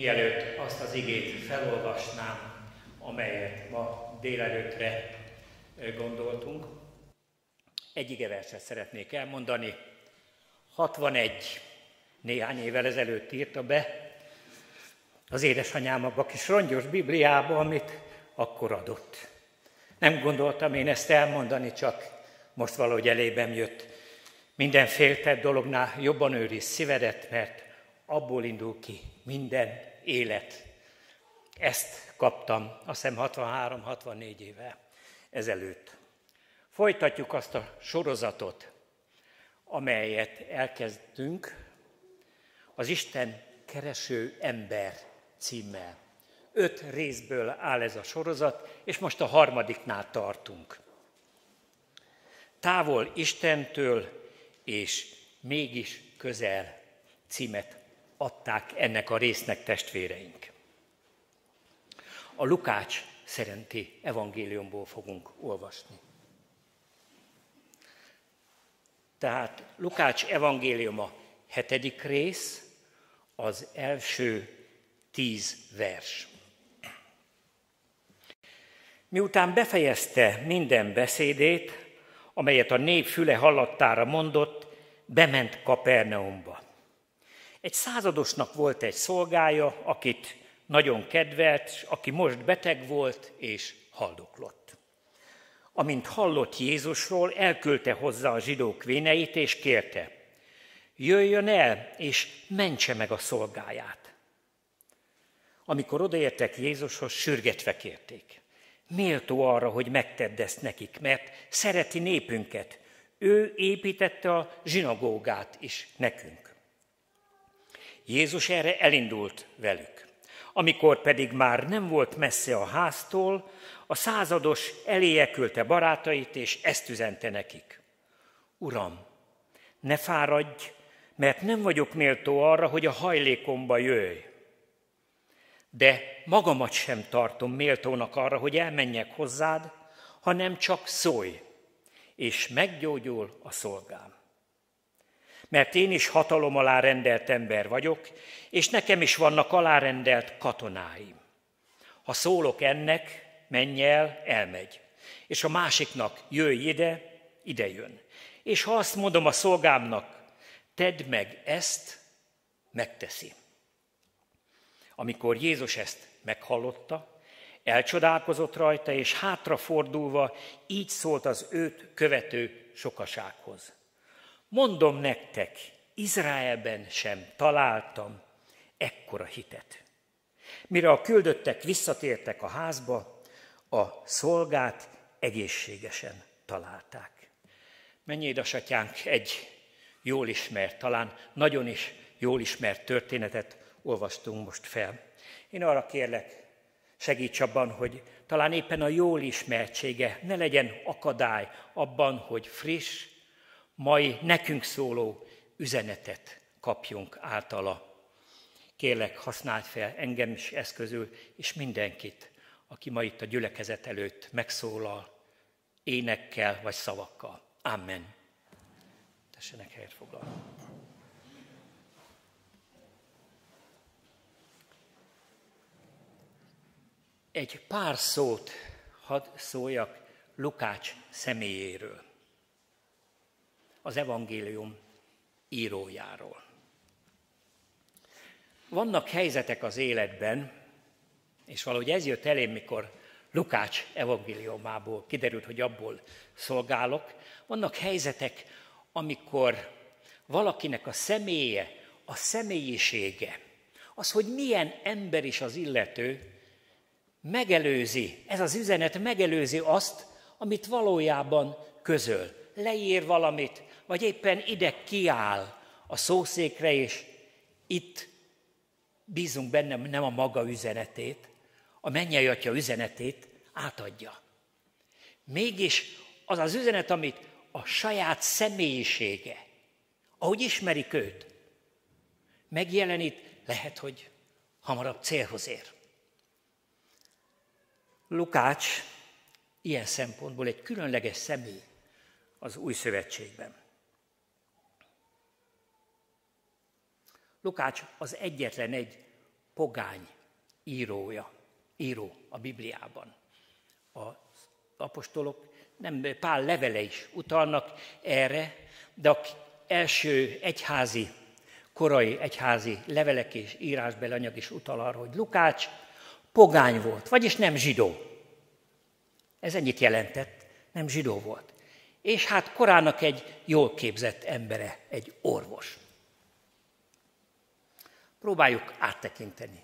Mielőtt azt az igét felolvasnám, amelyet ma délelőttre gondoltunk, egy igeverset szeretnék elmondani. 61 néhány évvel ezelőtt írta be az édesanyám a kis rongyos Bibliába, amit akkor adott. Nem gondoltam én ezt elmondani, csak most valahogy elébem jött. Minden féltett dolognál jobban őriz szívedet, mert abból indul ki minden élet. Ezt kaptam, azt hiszem 63-64 éve ezelőtt. Folytatjuk azt a sorozatot, amelyet elkezdtünk, az Isten kereső ember címmel. Öt részből áll ez a sorozat, és most a harmadiknál tartunk. Távol Istentől, és mégis közel címet adták ennek a résznek testvéreink. A Lukács szerinti evangéliumból fogunk olvasni. Tehát Lukács evangéliuma hetedik rész, az első tíz vers. Miután befejezte minden beszédét, amelyet a nép füle hallattára mondott, bement Kapernaumba. Egy századosnak volt egy szolgája, akit nagyon kedvelt, aki most beteg volt és haldoklott. Amint hallott Jézusról, elküldte hozzá a zsidók véneit, és kérte, jöjjön el, és mentse meg a szolgáját. Amikor odaértek Jézushoz, sürgetve kérték. Méltó arra, hogy megtedd ezt nekik, mert szereti népünket. Ő építette a zsinagógát is nekünk. Jézus erre elindult velük. Amikor pedig már nem volt messze a háztól, a százados eléje küldte barátait, és ezt üzente nekik. Uram, ne fáradj, mert nem vagyok méltó arra, hogy a hajlékomba jöjj. De magamat sem tartom méltónak arra, hogy elmenjek hozzád, hanem csak szólj, és meggyógyul a szolgám. Mert én is hatalom alá rendelt ember vagyok, és nekem is vannak alárendelt katonáim. Ha szólok ennek, menj el, elmegy. És a másiknak jöjj ide, ide jön. És ha azt mondom a szolgámnak, tedd meg ezt, megteszi. Amikor Jézus ezt meghallotta, elcsodálkozott rajta, és hátrafordulva így szólt az őt követő sokasághoz. Mondom nektek, Izraelben sem találtam ekkora hitet. Mire a küldöttek visszatértek a házba, a szolgát egészségesen találták. Mennyi édesatyánk, egy jól ismert, talán nagyon is jól ismert történetet olvastunk most fel. Én arra kérlek, segíts abban, hogy talán éppen a jól ismertsége ne legyen akadály abban, hogy friss, mai nekünk szóló üzenetet kapjunk általa. Kérlek, használd fel engem is eszközül, és mindenkit, aki ma itt a gyülekezet előtt megszólal, énekkel vagy szavakkal. Amen. Tessenek helyet foglalni. Egy pár szót hadd szóljak Lukács személyéről, az evangélium írójáról. Vannak helyzetek az életben, és valahogy ez jött elém, mikor Lukács evangéliumából kiderült, hogy abból szolgálok. Vannak helyzetek, amikor valakinek a személye, a személyisége, az, hogy milyen ember is az illető, megelőzi, ez az üzenet megelőzi azt, amit valójában közöl. Leír valamit, vagy éppen ide kiáll a szószékre, és itt bízunk bennem nem a maga üzenetét, a mennyei atya üzenetét átadja. Mégis az az üzenet, amit a saját személyisége, ahogy ismerik őt, megjelenít, lehet, hogy hamarabb célhoz ér. Lukács ilyen szempontból egy különleges személy az új szövetségben. Lukács az egyetlen egy pogány írója, író a Bibliában. Az apostolok, nem Pál levele is utalnak erre, de a első egyházi, korai egyházi levelek és írásbeli anyag is utal arra, hogy Lukács pogány volt, vagyis nem zsidó. Ez ennyit jelentett, nem zsidó volt. És hát korának egy jól képzett embere, egy orvos. Próbáljuk áttekinteni.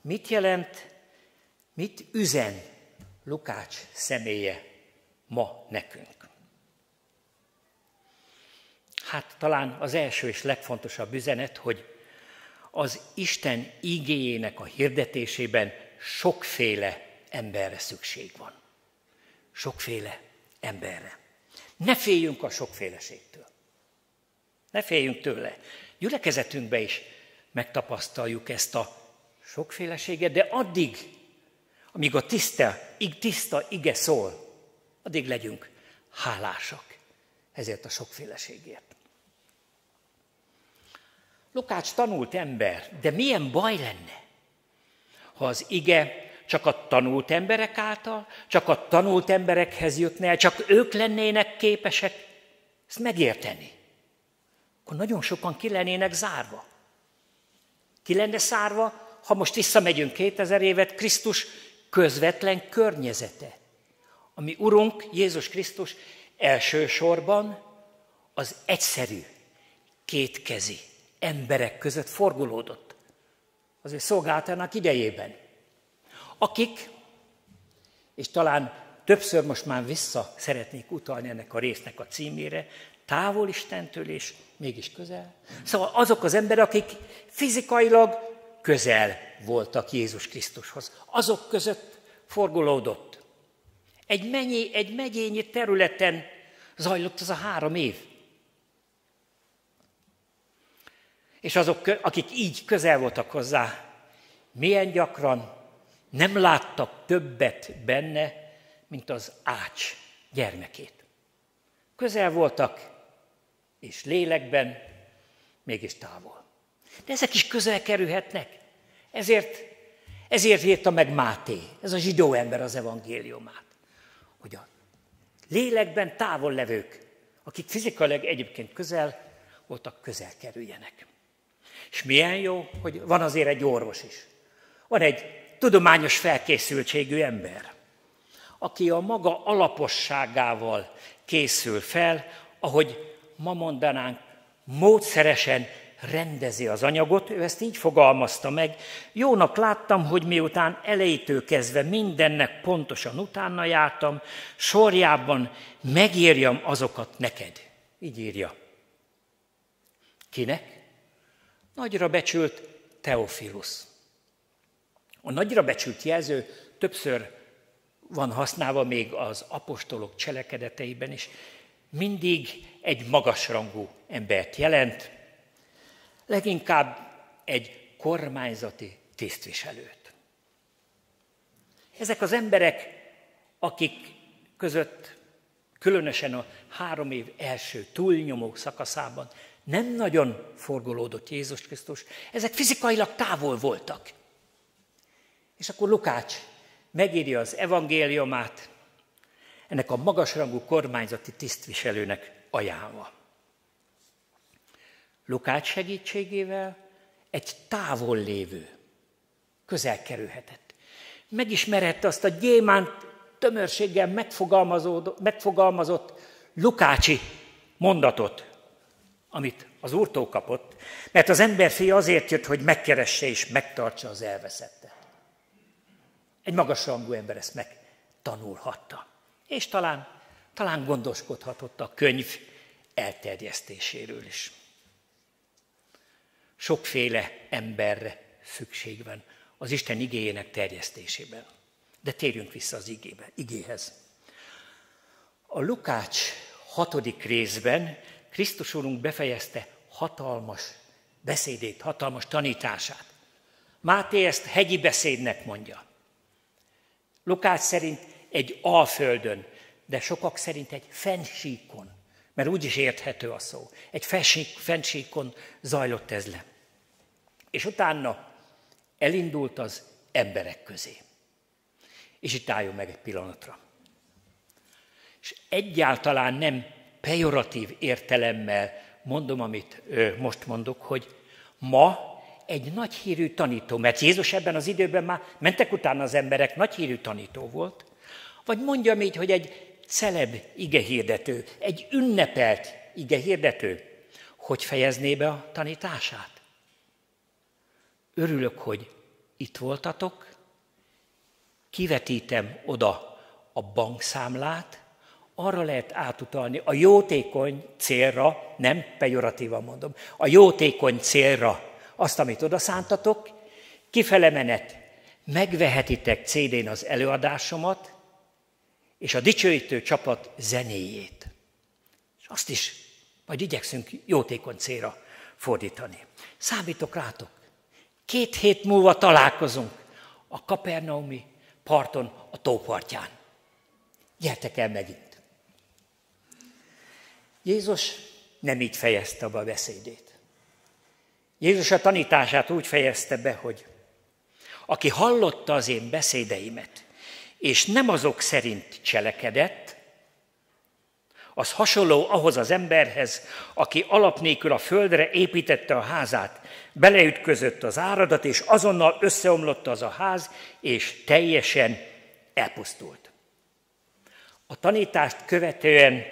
Mit jelent, mit üzen Lukács személye ma nekünk? Hát talán az első és legfontosabb üzenet, hogy az Isten igéjének a hirdetésében sokféle emberre szükség van. Sokféle emberre. Ne féljünk a sokféleségtől. Ne féljünk tőle. Gyülekezetünkbe is megtapasztaljuk ezt a sokféleséget, de addig, amíg a tiszta, tiszta ige szól, addig legyünk hálásak ezért a sokféleségért. Lukács tanult ember, de milyen baj lenne, ha az ige csak a tanult emberek által, csak a tanult emberekhez jutna csak ők lennének képesek ezt megérteni. Akkor nagyon sokan ki lennének zárva. Ki lenne szárva, ha most visszamegyünk 2000 évet, Krisztus közvetlen környezete. Ami Urunk, Jézus Krisztus elsősorban az egyszerű, kétkezi emberek között forgolódott. Az ő szolgáltának idejében. Akik, és talán többször most már vissza szeretnék utalni ennek a résznek a címére, távol Istentől és mégis közel. Szóval azok az emberek, akik fizikailag közel voltak Jézus Krisztushoz. Azok között forgolódott. Egy, mennyi, egy megyényi területen zajlott az a három év. És azok, akik így közel voltak hozzá, milyen gyakran nem láttak többet benne, mint az ács gyermekét. Közel voltak, és lélekben, mégis távol. De ezek is közel kerülhetnek. Ezért, ezért írta meg Máté, ez a zsidó ember az evangéliumát, hogy a lélekben távol levők, akik fizikailag egyébként közel voltak, közel kerüljenek. És milyen jó, hogy van azért egy orvos is. Van egy tudományos felkészültségű ember, aki a maga alaposságával készül fel, ahogy ma mondanánk, módszeresen rendezi az anyagot, ő ezt így fogalmazta meg. Jónak láttam, hogy miután elejétől kezdve mindennek pontosan utána jártam, sorjában megírjam azokat neked. Így írja. Kinek? Nagyra becsült Teofilus. A nagyra becsült jelző többször van használva még az apostolok cselekedeteiben is, mindig egy magasrangú embert jelent, leginkább egy kormányzati tisztviselőt. Ezek az emberek, akik között különösen a három év első túlnyomó szakaszában nem nagyon forgolódott Jézus Krisztus, ezek fizikailag távol voltak. És akkor Lukács megírja az evangéliumát ennek a magasrangú kormányzati tisztviselőnek ajánlva. Lukács segítségével egy távol lévő közel kerülhetett. Megismerhette azt a gyémánt tömörséggel megfogalmazott Lukácsi mondatot, amit az úrtól kapott, mert az emberfé azért jött, hogy megkeresse és megtartsa az elveszettet. Egy magasrangú ember ezt megtanulhatta. És talán, talán gondoskodhatott a könyv elterjesztéséről is. Sokféle emberre szükség van az Isten igéjének terjesztésében. De térjünk vissza az igébe, igéhez. A Lukács hatodik részben Krisztus úrunk befejezte hatalmas beszédét, hatalmas tanítását. Máté ezt hegyi beszédnek mondja. Lukács szerint egy alföldön, de sokak szerint egy fensíkon, mert úgy is érthető a szó. Egy fensíkon zajlott ez le. És utána elindult az emberek közé. És itt álljon meg egy pillanatra. És egyáltalán nem pejoratív értelemmel mondom, amit ö, most mondok, hogy ma egy nagy hírű tanító, mert Jézus ebben az időben már mentek utána az emberek, nagy hírű tanító volt, vagy mondjam így, hogy egy celeb igehirdető, egy ünnepelt igehirdető, hogy fejezné be a tanítását? Örülök, hogy itt voltatok, kivetítem oda a bankszámlát, arra lehet átutalni a jótékony célra, nem pejoratívan mondom, a jótékony célra azt, amit odaszántatok, kifele menet megvehetitek CD-n az előadásomat, és a dicsőítő csapat zenéjét. És azt is majd igyekszünk jótékony célra fordítani. Számítok rátok. Két hét múlva találkozunk a Kapernaumi parton, a tópartján. Gyertek el megint. Jézus nem így fejezte be a beszédét. Jézus a tanítását úgy fejezte be, hogy aki hallotta az én beszédeimet, és nem azok szerint cselekedett, az hasonló ahhoz az emberhez, aki alap nélkül a földre építette a házát, beleütközött az áradat, és azonnal összeomlott az a ház, és teljesen elpusztult. A tanítást követően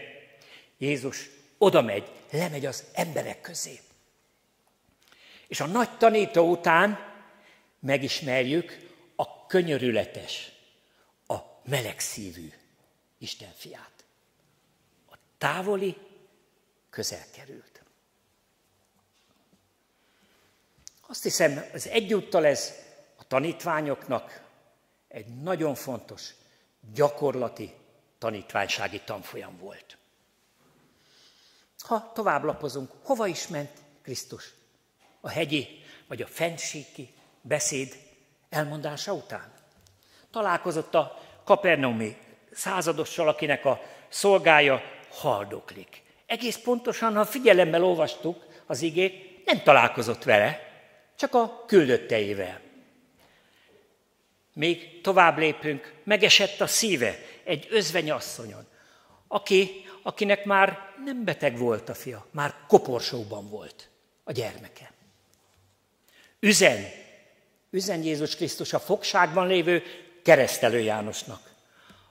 Jézus oda megy, lemegy az emberek közé. És a nagy tanító után megismerjük a könyörületes, melegszívű Isten fiát távoli közel került. Azt hiszem, az egyúttal ez a tanítványoknak egy nagyon fontos, gyakorlati tanítványsági tanfolyam volt. Ha tovább lapozunk, hova is ment Krisztus? A hegyi vagy a fennsíki beszéd elmondása után? Találkozott a kapernaumi századossal, akinek a szolgája haldoklik. Egész pontosan, ha figyelemmel olvastuk az igét, nem találkozott vele, csak a küldötteivel. Még tovább lépünk, megesett a szíve egy özveny asszonyon, aki, akinek már nem beteg volt a fia, már koporsóban volt a gyermeke. Üzen, üzen Jézus Krisztus a fogságban lévő keresztelő Jánosnak,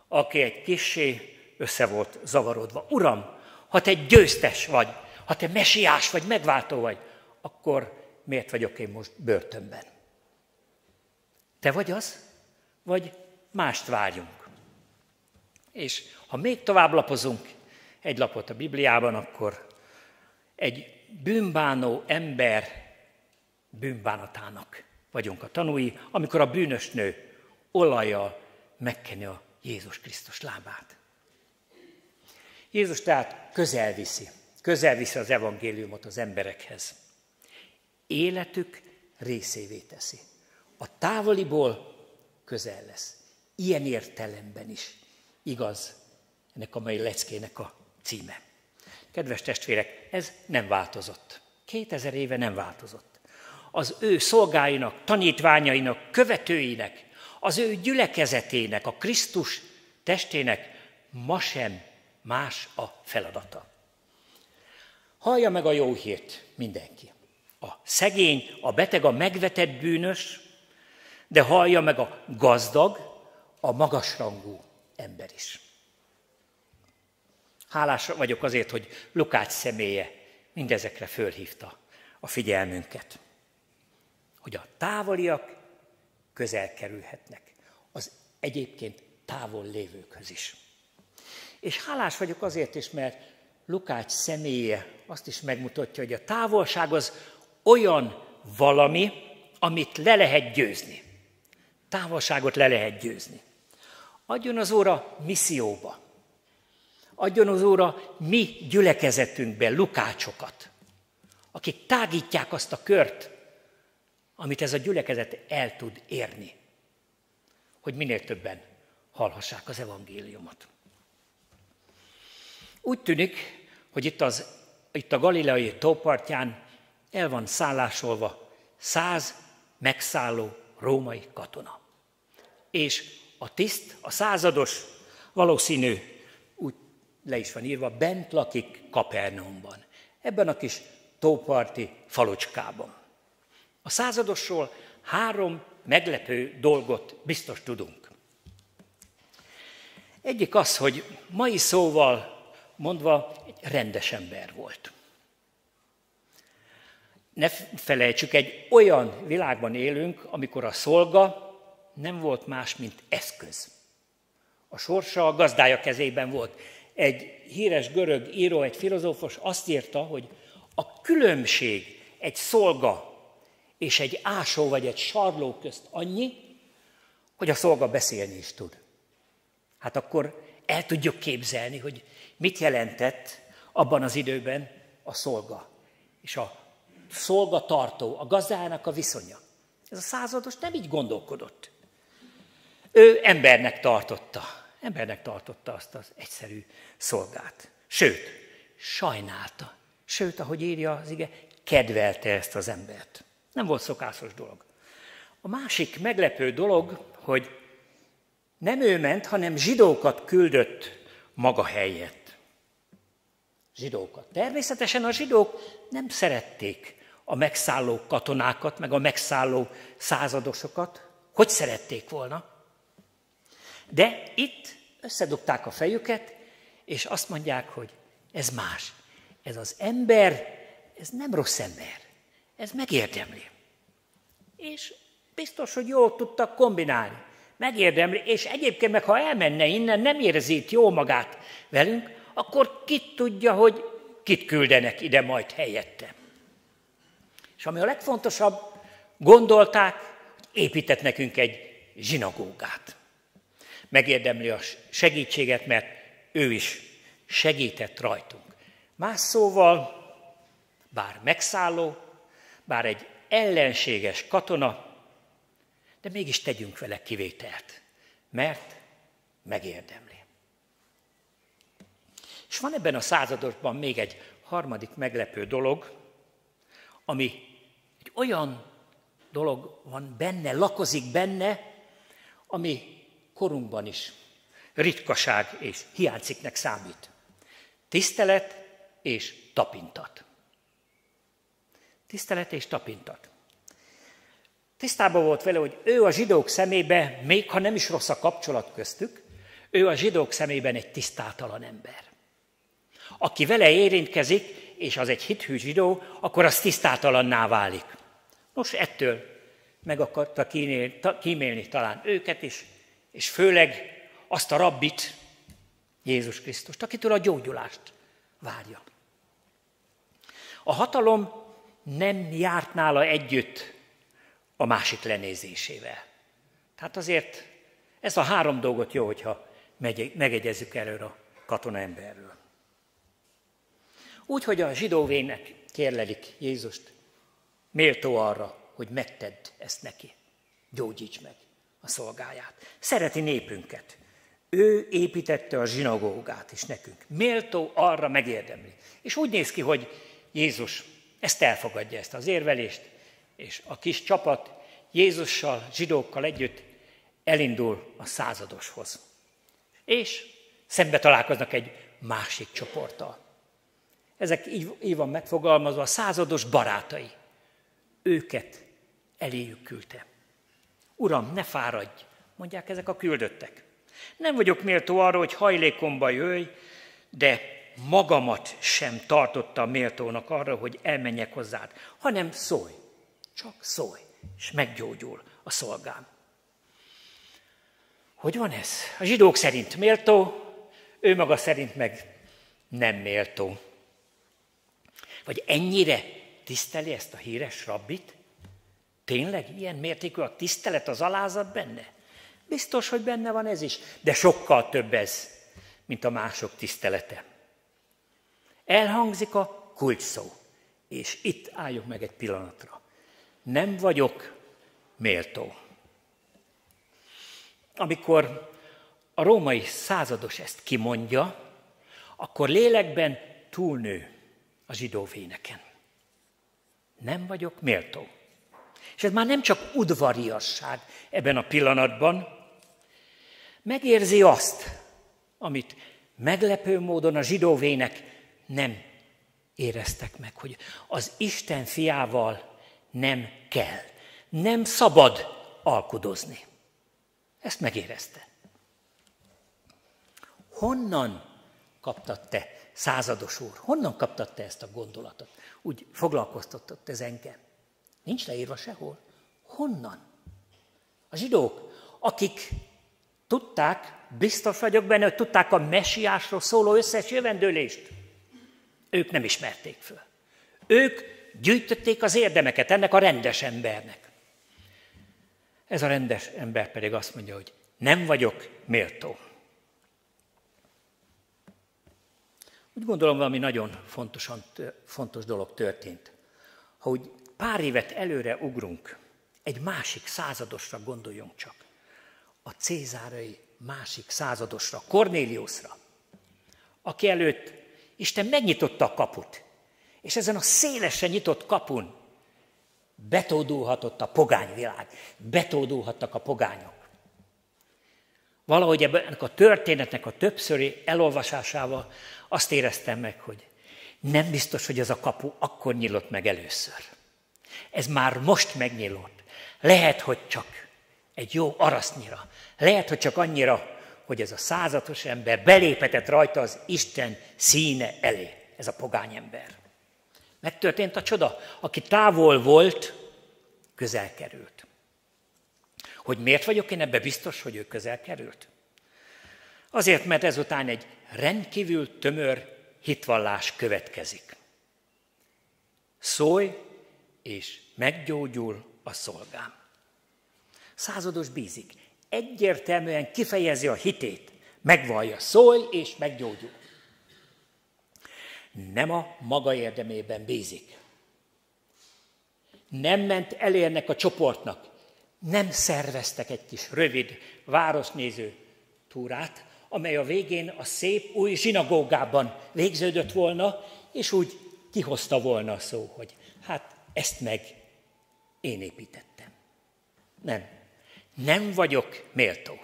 aki egy kissé össze volt zavarodva. Uram, ha te győztes vagy, ha te mesiás vagy, megváltó vagy, akkor miért vagyok én most börtönben? Te vagy az, vagy mást várjunk? És ha még tovább lapozunk egy lapot a Bibliában, akkor egy bűnbánó ember bűnbánatának vagyunk a tanúi, amikor a bűnös nő olajjal megkeni a Jézus Krisztus lábát. Jézus tehát közel viszi, közel viszi az evangéliumot az emberekhez. Életük részévé teszi. A távoliból közel lesz. Ilyen értelemben is igaz ennek a mai leckének a címe. Kedves testvérek, ez nem változott. 2000 éve nem változott. Az ő szolgáinak, tanítványainak, követőinek, az ő gyülekezetének, a Krisztus testének ma sem más a feladata. Hallja meg a jó hírt mindenki. A szegény, a beteg, a megvetett bűnös, de hallja meg a gazdag, a magasrangú ember is. Hálás vagyok azért, hogy Lukács személye mindezekre fölhívta a figyelmünket. Hogy a távoliak közel kerülhetnek az egyébként távol lévőkhöz is. És hálás vagyok azért is, mert Lukács személye azt is megmutatja, hogy a távolság az olyan valami, amit le lehet győzni. Távolságot le lehet győzni. Adjon az óra misszióba. Adjon az óra mi gyülekezetünkbe lukácsokat, akik tágítják azt a kört, amit ez a gyülekezet el tud érni, hogy minél többen hallhassák az evangéliumot. Úgy tűnik, hogy itt, az, itt a galileai tópartján el van szállásolva száz megszálló római katona. És a tiszt, a százados valószínű, úgy le is van írva, bent lakik Kapernaumban, ebben a kis tóparti falucskában. A századosról három meglepő dolgot biztos tudunk. Egyik az, hogy mai szóval mondva egy rendes ember volt. Ne felejtsük, egy olyan világban élünk, amikor a szolga nem volt más, mint eszköz. A sorsa a gazdája kezében volt. Egy híres görög író, egy filozófus azt írta, hogy a különbség egy szolga és egy ásó vagy egy sarló közt annyi, hogy a szolga beszélni is tud. Hát akkor el tudjuk képzelni, hogy mit jelentett abban az időben a szolga és a szolgatartó, a gazdának a viszonya. Ez a százados nem így gondolkodott. Ő embernek tartotta, embernek tartotta azt az egyszerű szolgát. Sőt, sajnálta. Sőt, ahogy írja az ige, kedvelte ezt az embert. Nem volt szokásos dolog. A másik meglepő dolog, hogy nem ő ment, hanem zsidókat küldött maga helyett. Zsidókat. Természetesen a zsidók nem szerették a megszálló katonákat, meg a megszálló századosokat. Hogy szerették volna? De itt összedugták a fejüket, és azt mondják, hogy ez más. Ez az ember, ez nem rossz ember. Ez megérdemli. És biztos, hogy jól tudtak kombinálni. Megérdemli, és egyébként meg, ha elmenne innen, nem érzi jó magát velünk, akkor kit tudja, hogy kit küldenek ide majd helyette. És ami a legfontosabb, gondolták, hogy épített nekünk egy zsinagógát. Megérdemli a segítséget, mert ő is segített rajtunk. Más szóval, bár megszálló, bár egy ellenséges katona, de mégis tegyünk vele kivételt, mert megérdemli. És van ebben a századosban még egy harmadik meglepő dolog, ami egy olyan dolog van benne, lakozik benne, ami korunkban is ritkaság és hiányciknek számít. Tisztelet és tapintat. Tisztelet és tapintat. Tisztában volt vele, hogy ő a zsidók szemébe, még ha nem is rossz a kapcsolat köztük, ő a zsidók szemében egy tisztátalan ember. Aki vele érintkezik, és az egy hithű zsidó, akkor az tisztátalanná válik. Nos, ettől meg akarta kímélni talán őket is, és főleg azt a rabbit, Jézus Krisztust, akitől a gyógyulást várja. A hatalom nem járt nála együtt a másik lenézésével. Tehát azért ez a három dolgot jó, hogyha megegyezzük erről a katona emberről. Úgy, hogy a zsidóvének kérlelik Jézust, méltó arra, hogy megtedd ezt neki. Gyógyíts meg a szolgáját. Szereti népünket. Ő építette a zsinagógát is nekünk. Méltó arra megérdemli. És úgy néz ki, hogy Jézus ezt elfogadja, ezt az érvelést, és a kis csapat Jézussal, zsidókkal együtt elindul a századoshoz. És szembe találkoznak egy másik csoporttal. Ezek így, így van megfogalmazva, a százados barátai. Őket eléjük küldte. Uram, ne fáradj, mondják ezek a küldöttek. Nem vagyok méltó arra, hogy hajlékomba jöjj, de magamat sem tartotta méltónak arra, hogy elmenjek hozzád, hanem szólj, csak szólj, és meggyógyul a szolgám. Hogy van ez? A zsidók szerint méltó, ő maga szerint meg nem méltó. Vagy ennyire tiszteli ezt a híres rabbit? Tényleg ilyen mértékű a tisztelet, az alázat benne? Biztos, hogy benne van ez is, de sokkal több ez, mint a mások tisztelete. Elhangzik a kulcs és itt álljuk meg egy pillanatra. Nem vagyok méltó. Amikor a római százados ezt kimondja, akkor lélekben túlnő a zsidó véneken. Nem vagyok méltó. És ez már nem csak udvariasság ebben a pillanatban, megérzi azt, amit meglepő módon a zsidóvének nem éreztek meg, hogy az Isten fiával nem kell, nem szabad alkudozni. Ezt megérezte. Honnan kaptad te, százados úr, honnan kaptad te ezt a gondolatot? Úgy foglalkoztatott ez engem. Nincs leírva sehol. Honnan? A zsidók, akik tudták, biztos vagyok benne, hogy tudták a messiásról szóló összes jövendőlést, ők nem ismerték föl. Ők gyűjtötték az érdemeket ennek a rendes embernek. Ez a rendes ember pedig azt mondja, hogy nem vagyok méltó. Úgy gondolom, valami nagyon fontosan, fontos dolog történt. Ha úgy pár évet előre ugrunk, egy másik századosra gondoljunk csak. A cézárai másik századosra, Kornéliuszra, aki előtt Isten megnyitotta a kaput, és ezen a szélesen nyitott kapun betódulhatott a pogányvilág, betódulhattak a pogányok. Valahogy ebben a történetnek a többszöri elolvasásával azt éreztem meg, hogy nem biztos, hogy ez a kapu akkor nyílott meg először. Ez már most megnyílott. Lehet, hogy csak egy jó arasznyira. Lehet, hogy csak annyira, hogy ez a százatos ember belépetett rajta az Isten színe elé, ez a pogány ember. Megtörtént a csoda. Aki távol volt, közel került. Hogy miért vagyok én ebbe biztos, hogy ő közel került? Azért, mert ezután egy rendkívül tömör hitvallás következik. Szólj, és meggyógyul a szolgám. Százados bízik. Egyértelműen kifejezi a hitét. Megvallja, szólj, és meggyógyul. Nem a maga érdemében bízik. Nem ment elérnek a csoportnak. Nem szerveztek egy kis rövid városnéző túrát, amely a végén a szép új zsinagógában végződött volna, és úgy kihozta volna a szó, hogy hát ezt meg én építettem. Nem. Nem vagyok méltó.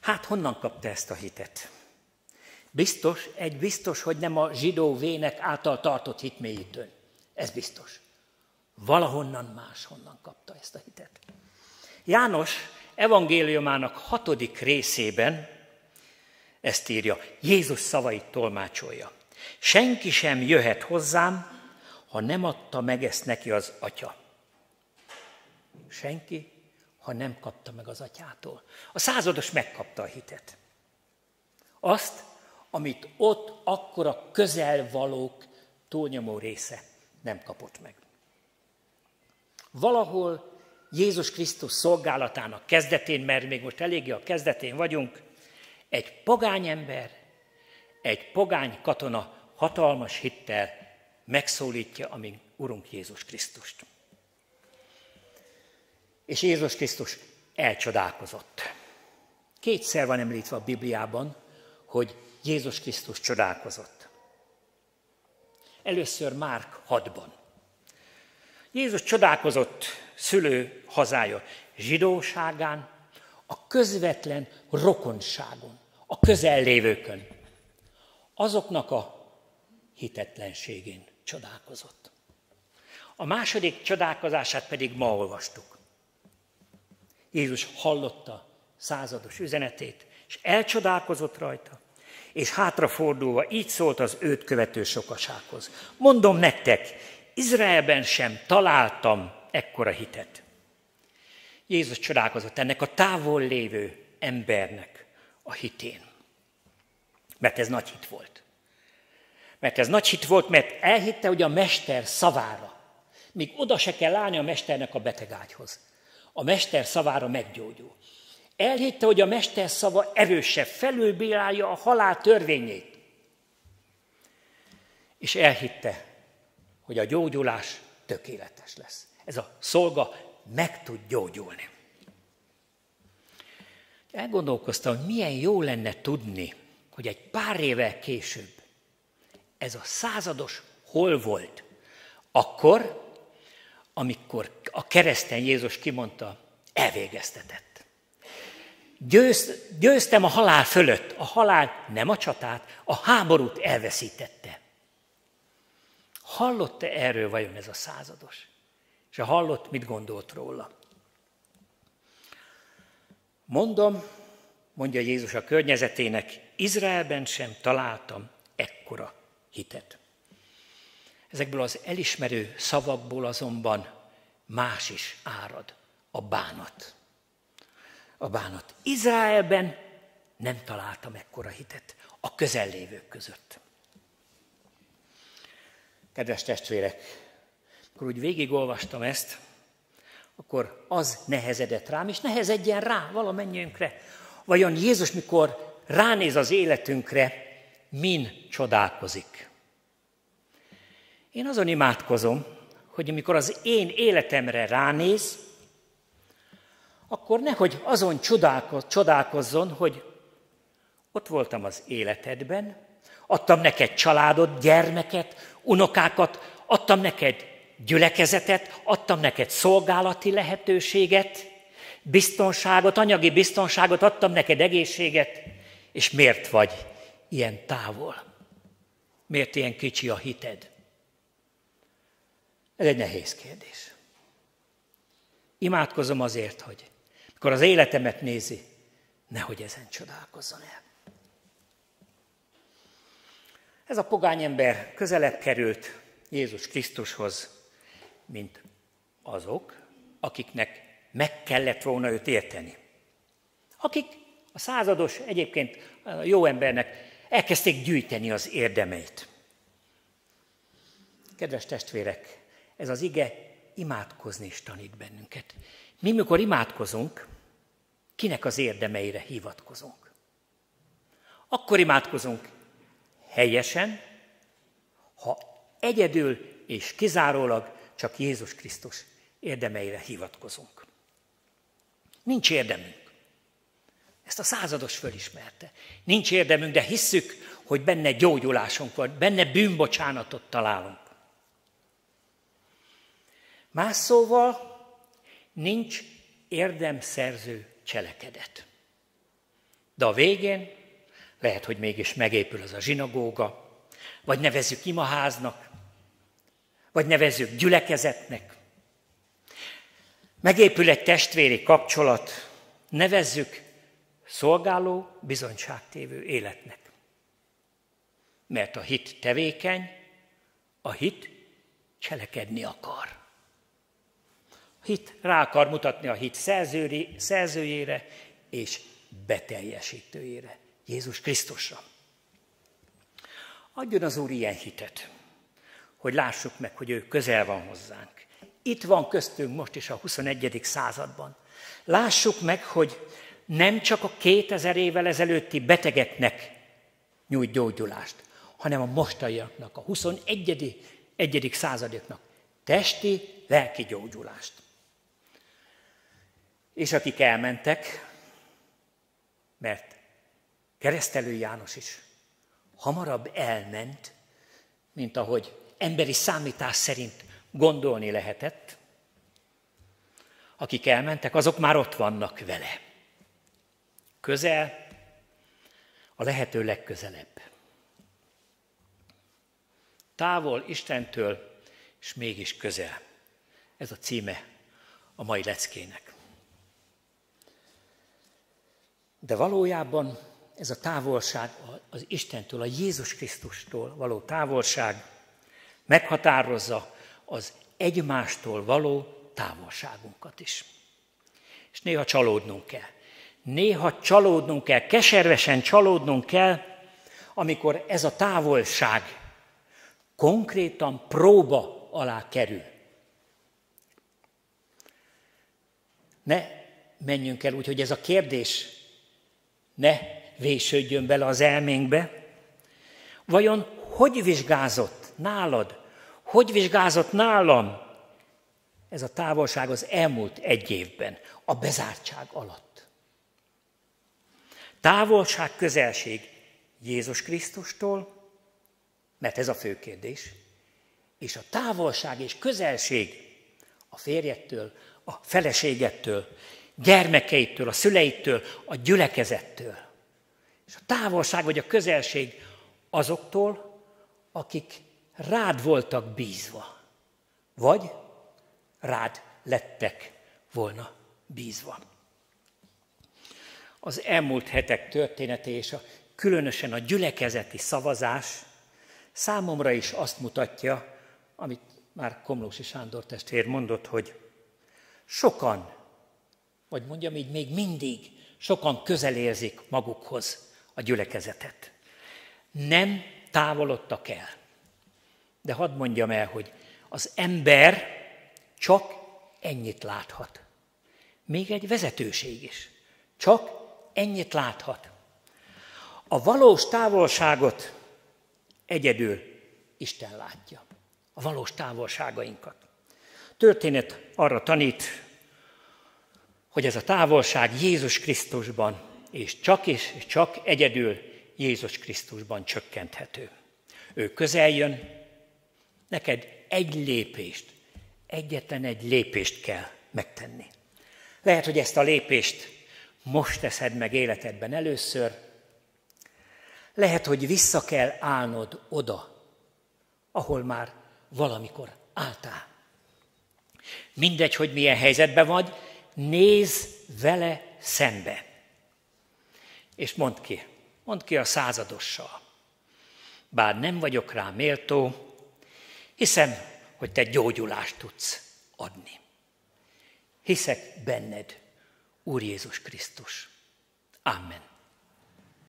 Hát honnan kapta ezt a hitet? Biztos, egy biztos, hogy nem a zsidó vének által tartott hitmélyítőn. Ez biztos. Valahonnan máshonnan kapta ezt a hitet. János evangéliumának hatodik részében ezt írja, Jézus szavait tolmácsolja. Senki sem jöhet hozzám, ha nem adta meg ezt neki az atya. Senki, ha nem kapta meg az atyától. A százados megkapta a hitet. Azt, amit ott akkor a közelvalók túlnyomó része nem kapott meg. Valahol Jézus Krisztus szolgálatának kezdetén, mert még most eléggé a kezdetén vagyunk, egy pogány ember, egy pogány katona hatalmas hittel megszólítja a mi Urunk Jézus Krisztust. És Jézus Krisztus elcsodálkozott. Kétszer van említve a Bibliában, hogy Jézus Krisztus csodálkozott. Először Márk 6-ban. Jézus csodálkozott szülő hazája zsidóságán, a közvetlen rokonságon, a közellévőkön. Azoknak a hitetlenségén csodálkozott. A második csodálkozását pedig ma olvastuk. Jézus hallotta százados üzenetét, és elcsodálkozott rajta, és hátrafordulva így szólt az őt követő sokasághoz. Mondom nektek, Izraelben sem találtam ekkora hitet. Jézus csodálkozott ennek a távol lévő embernek a hitén. Mert ez nagy hit volt. Mert ez nagy hit volt, mert elhitte, hogy a mester szavára, még oda se kell állni a mesternek a betegágyhoz. A mester szavára meggyógyul. Elhitte, hogy a mester szava erősebb, felülbírálja a halál törvényét. És elhitte, hogy a gyógyulás tökéletes lesz. Ez a szolga meg tud gyógyulni. Elgondolkoztam, hogy milyen jó lenne tudni, hogy egy pár évvel később ez a százados hol volt. Akkor, amikor a kereszten Jézus kimondta, elvégeztetett. Győz, győztem a halál fölött. A halál nem a csatát, a háborút elveszítette. Hallott-e erről vajon ez a százados? És ha hallott, mit gondolt róla? Mondom, mondja Jézus a környezetének, Izraelben sem találtam ekkora hitet. Ezekből az elismerő szavakból azonban más is árad, a bánat. A bánat. Izraelben nem találtam ekkora hitet a közellévők között. Kedves testvérek, akkor úgy végigolvastam ezt, akkor az nehezedett rám, és nehezedjen rá valamennyiünkre. Vajon Jézus, mikor ránéz az életünkre, min csodálkozik? Én azon imádkozom, hogy amikor az én életemre ránéz, akkor nehogy azon csodálkozzon, hogy ott voltam az életedben, adtam neked családot, gyermeket, unokákat, adtam neked gyülekezetet, adtam neked szolgálati lehetőséget, biztonságot, anyagi biztonságot, adtam neked egészséget, és miért vagy ilyen távol? Miért ilyen kicsi a hited? Ez egy nehéz kérdés. Imádkozom azért, hogy mikor az életemet nézi, nehogy ezen csodálkozzon el. Ez a pogány ember közelebb került Jézus Krisztushoz, mint azok, akiknek meg kellett volna őt érteni. Akik a százados egyébként a jó embernek elkezdték gyűjteni az érdemeit. Kedves testvérek, ez az ige imádkozni is tanít bennünket. Mi, mikor imádkozunk, kinek az érdemeire hivatkozunk? Akkor imádkozunk helyesen, ha egyedül és kizárólag csak Jézus Krisztus érdemeire hivatkozunk. Nincs érdemünk. Ezt a százados fölismerte. Nincs érdemünk, de hisszük, hogy benne gyógyulásunk van, benne bűnbocsánatot találunk. Más szóval nincs érdemszerző cselekedet. De a végén lehet, hogy mégis megépül az a zsinagóga, vagy nevezzük imaháznak, vagy nevezzük gyülekezetnek. Megépül egy testvéri kapcsolat, nevezzük szolgáló, bizonyságtévő életnek. Mert a hit tevékeny, a hit cselekedni akar. Hit rá akar mutatni a hit szerzőri, szerzőjére és beteljesítőjére, Jézus Krisztusra. Adjon az Úr ilyen hitet, hogy lássuk meg, hogy ő közel van hozzánk. Itt van köztünk most is a 21. században. Lássuk meg, hogy nem csak a 2000 évvel ezelőtti betegeknek nyújt gyógyulást, hanem a mostaiaknak, a 21. Egyedik századoknak testi, lelki gyógyulást. És akik elmentek, mert keresztelő János is hamarabb elment, mint ahogy emberi számítás szerint gondolni lehetett, akik elmentek, azok már ott vannak vele. Közel, a lehető legközelebb. Távol Istentől, és mégis közel. Ez a címe a mai leckének. De valójában ez a távolság az Istentől, a Jézus Krisztustól való távolság meghatározza az egymástól való távolságunkat is. És néha csalódnunk kell. Néha csalódnunk kell, keservesen csalódnunk kell, amikor ez a távolság konkrétan próba alá kerül. Ne menjünk el úgy, hogy ez a kérdés ne vésődjön bele az elménkbe. Vajon hogy vizsgázott nálad, hogy vizsgázott nálam ez a távolság az elmúlt egy évben, a bezártság alatt? Távolság, közelség Jézus Krisztustól, mert ez a fő kérdés, és a távolság és közelség a férjettől, a feleségettől, gyermekeitől, a szüleitől, a gyülekezettől. És a távolság vagy a közelség azoktól, akik rád voltak bízva, vagy rád lettek volna bízva. Az elmúlt hetek története és a, különösen a gyülekezeti szavazás számomra is azt mutatja, amit már Komlósi Sándor testvér mondott, hogy sokan, vagy mondjam így, még mindig sokan közel érzik magukhoz a gyülekezetet. Nem távolodtak el. De hadd mondjam el, hogy az ember csak ennyit láthat. Még egy vezetőség is. Csak ennyit láthat. A valós távolságot egyedül Isten látja. A valós távolságainkat. Történet arra tanít, hogy ez a távolság Jézus Krisztusban, és csak és csak egyedül Jézus Krisztusban csökkenthető. Ő közel jön, neked egy lépést, egyetlen egy lépést kell megtenni. Lehet, hogy ezt a lépést most teszed meg életedben először, lehet, hogy vissza kell állnod oda, ahol már valamikor álltál. Mindegy, hogy milyen helyzetben vagy, néz vele szembe. És mondd ki, mondd ki a századossal. Bár nem vagyok rá méltó, hiszem, hogy te gyógyulást tudsz adni. Hiszek benned, Úr Jézus Krisztus. Amen.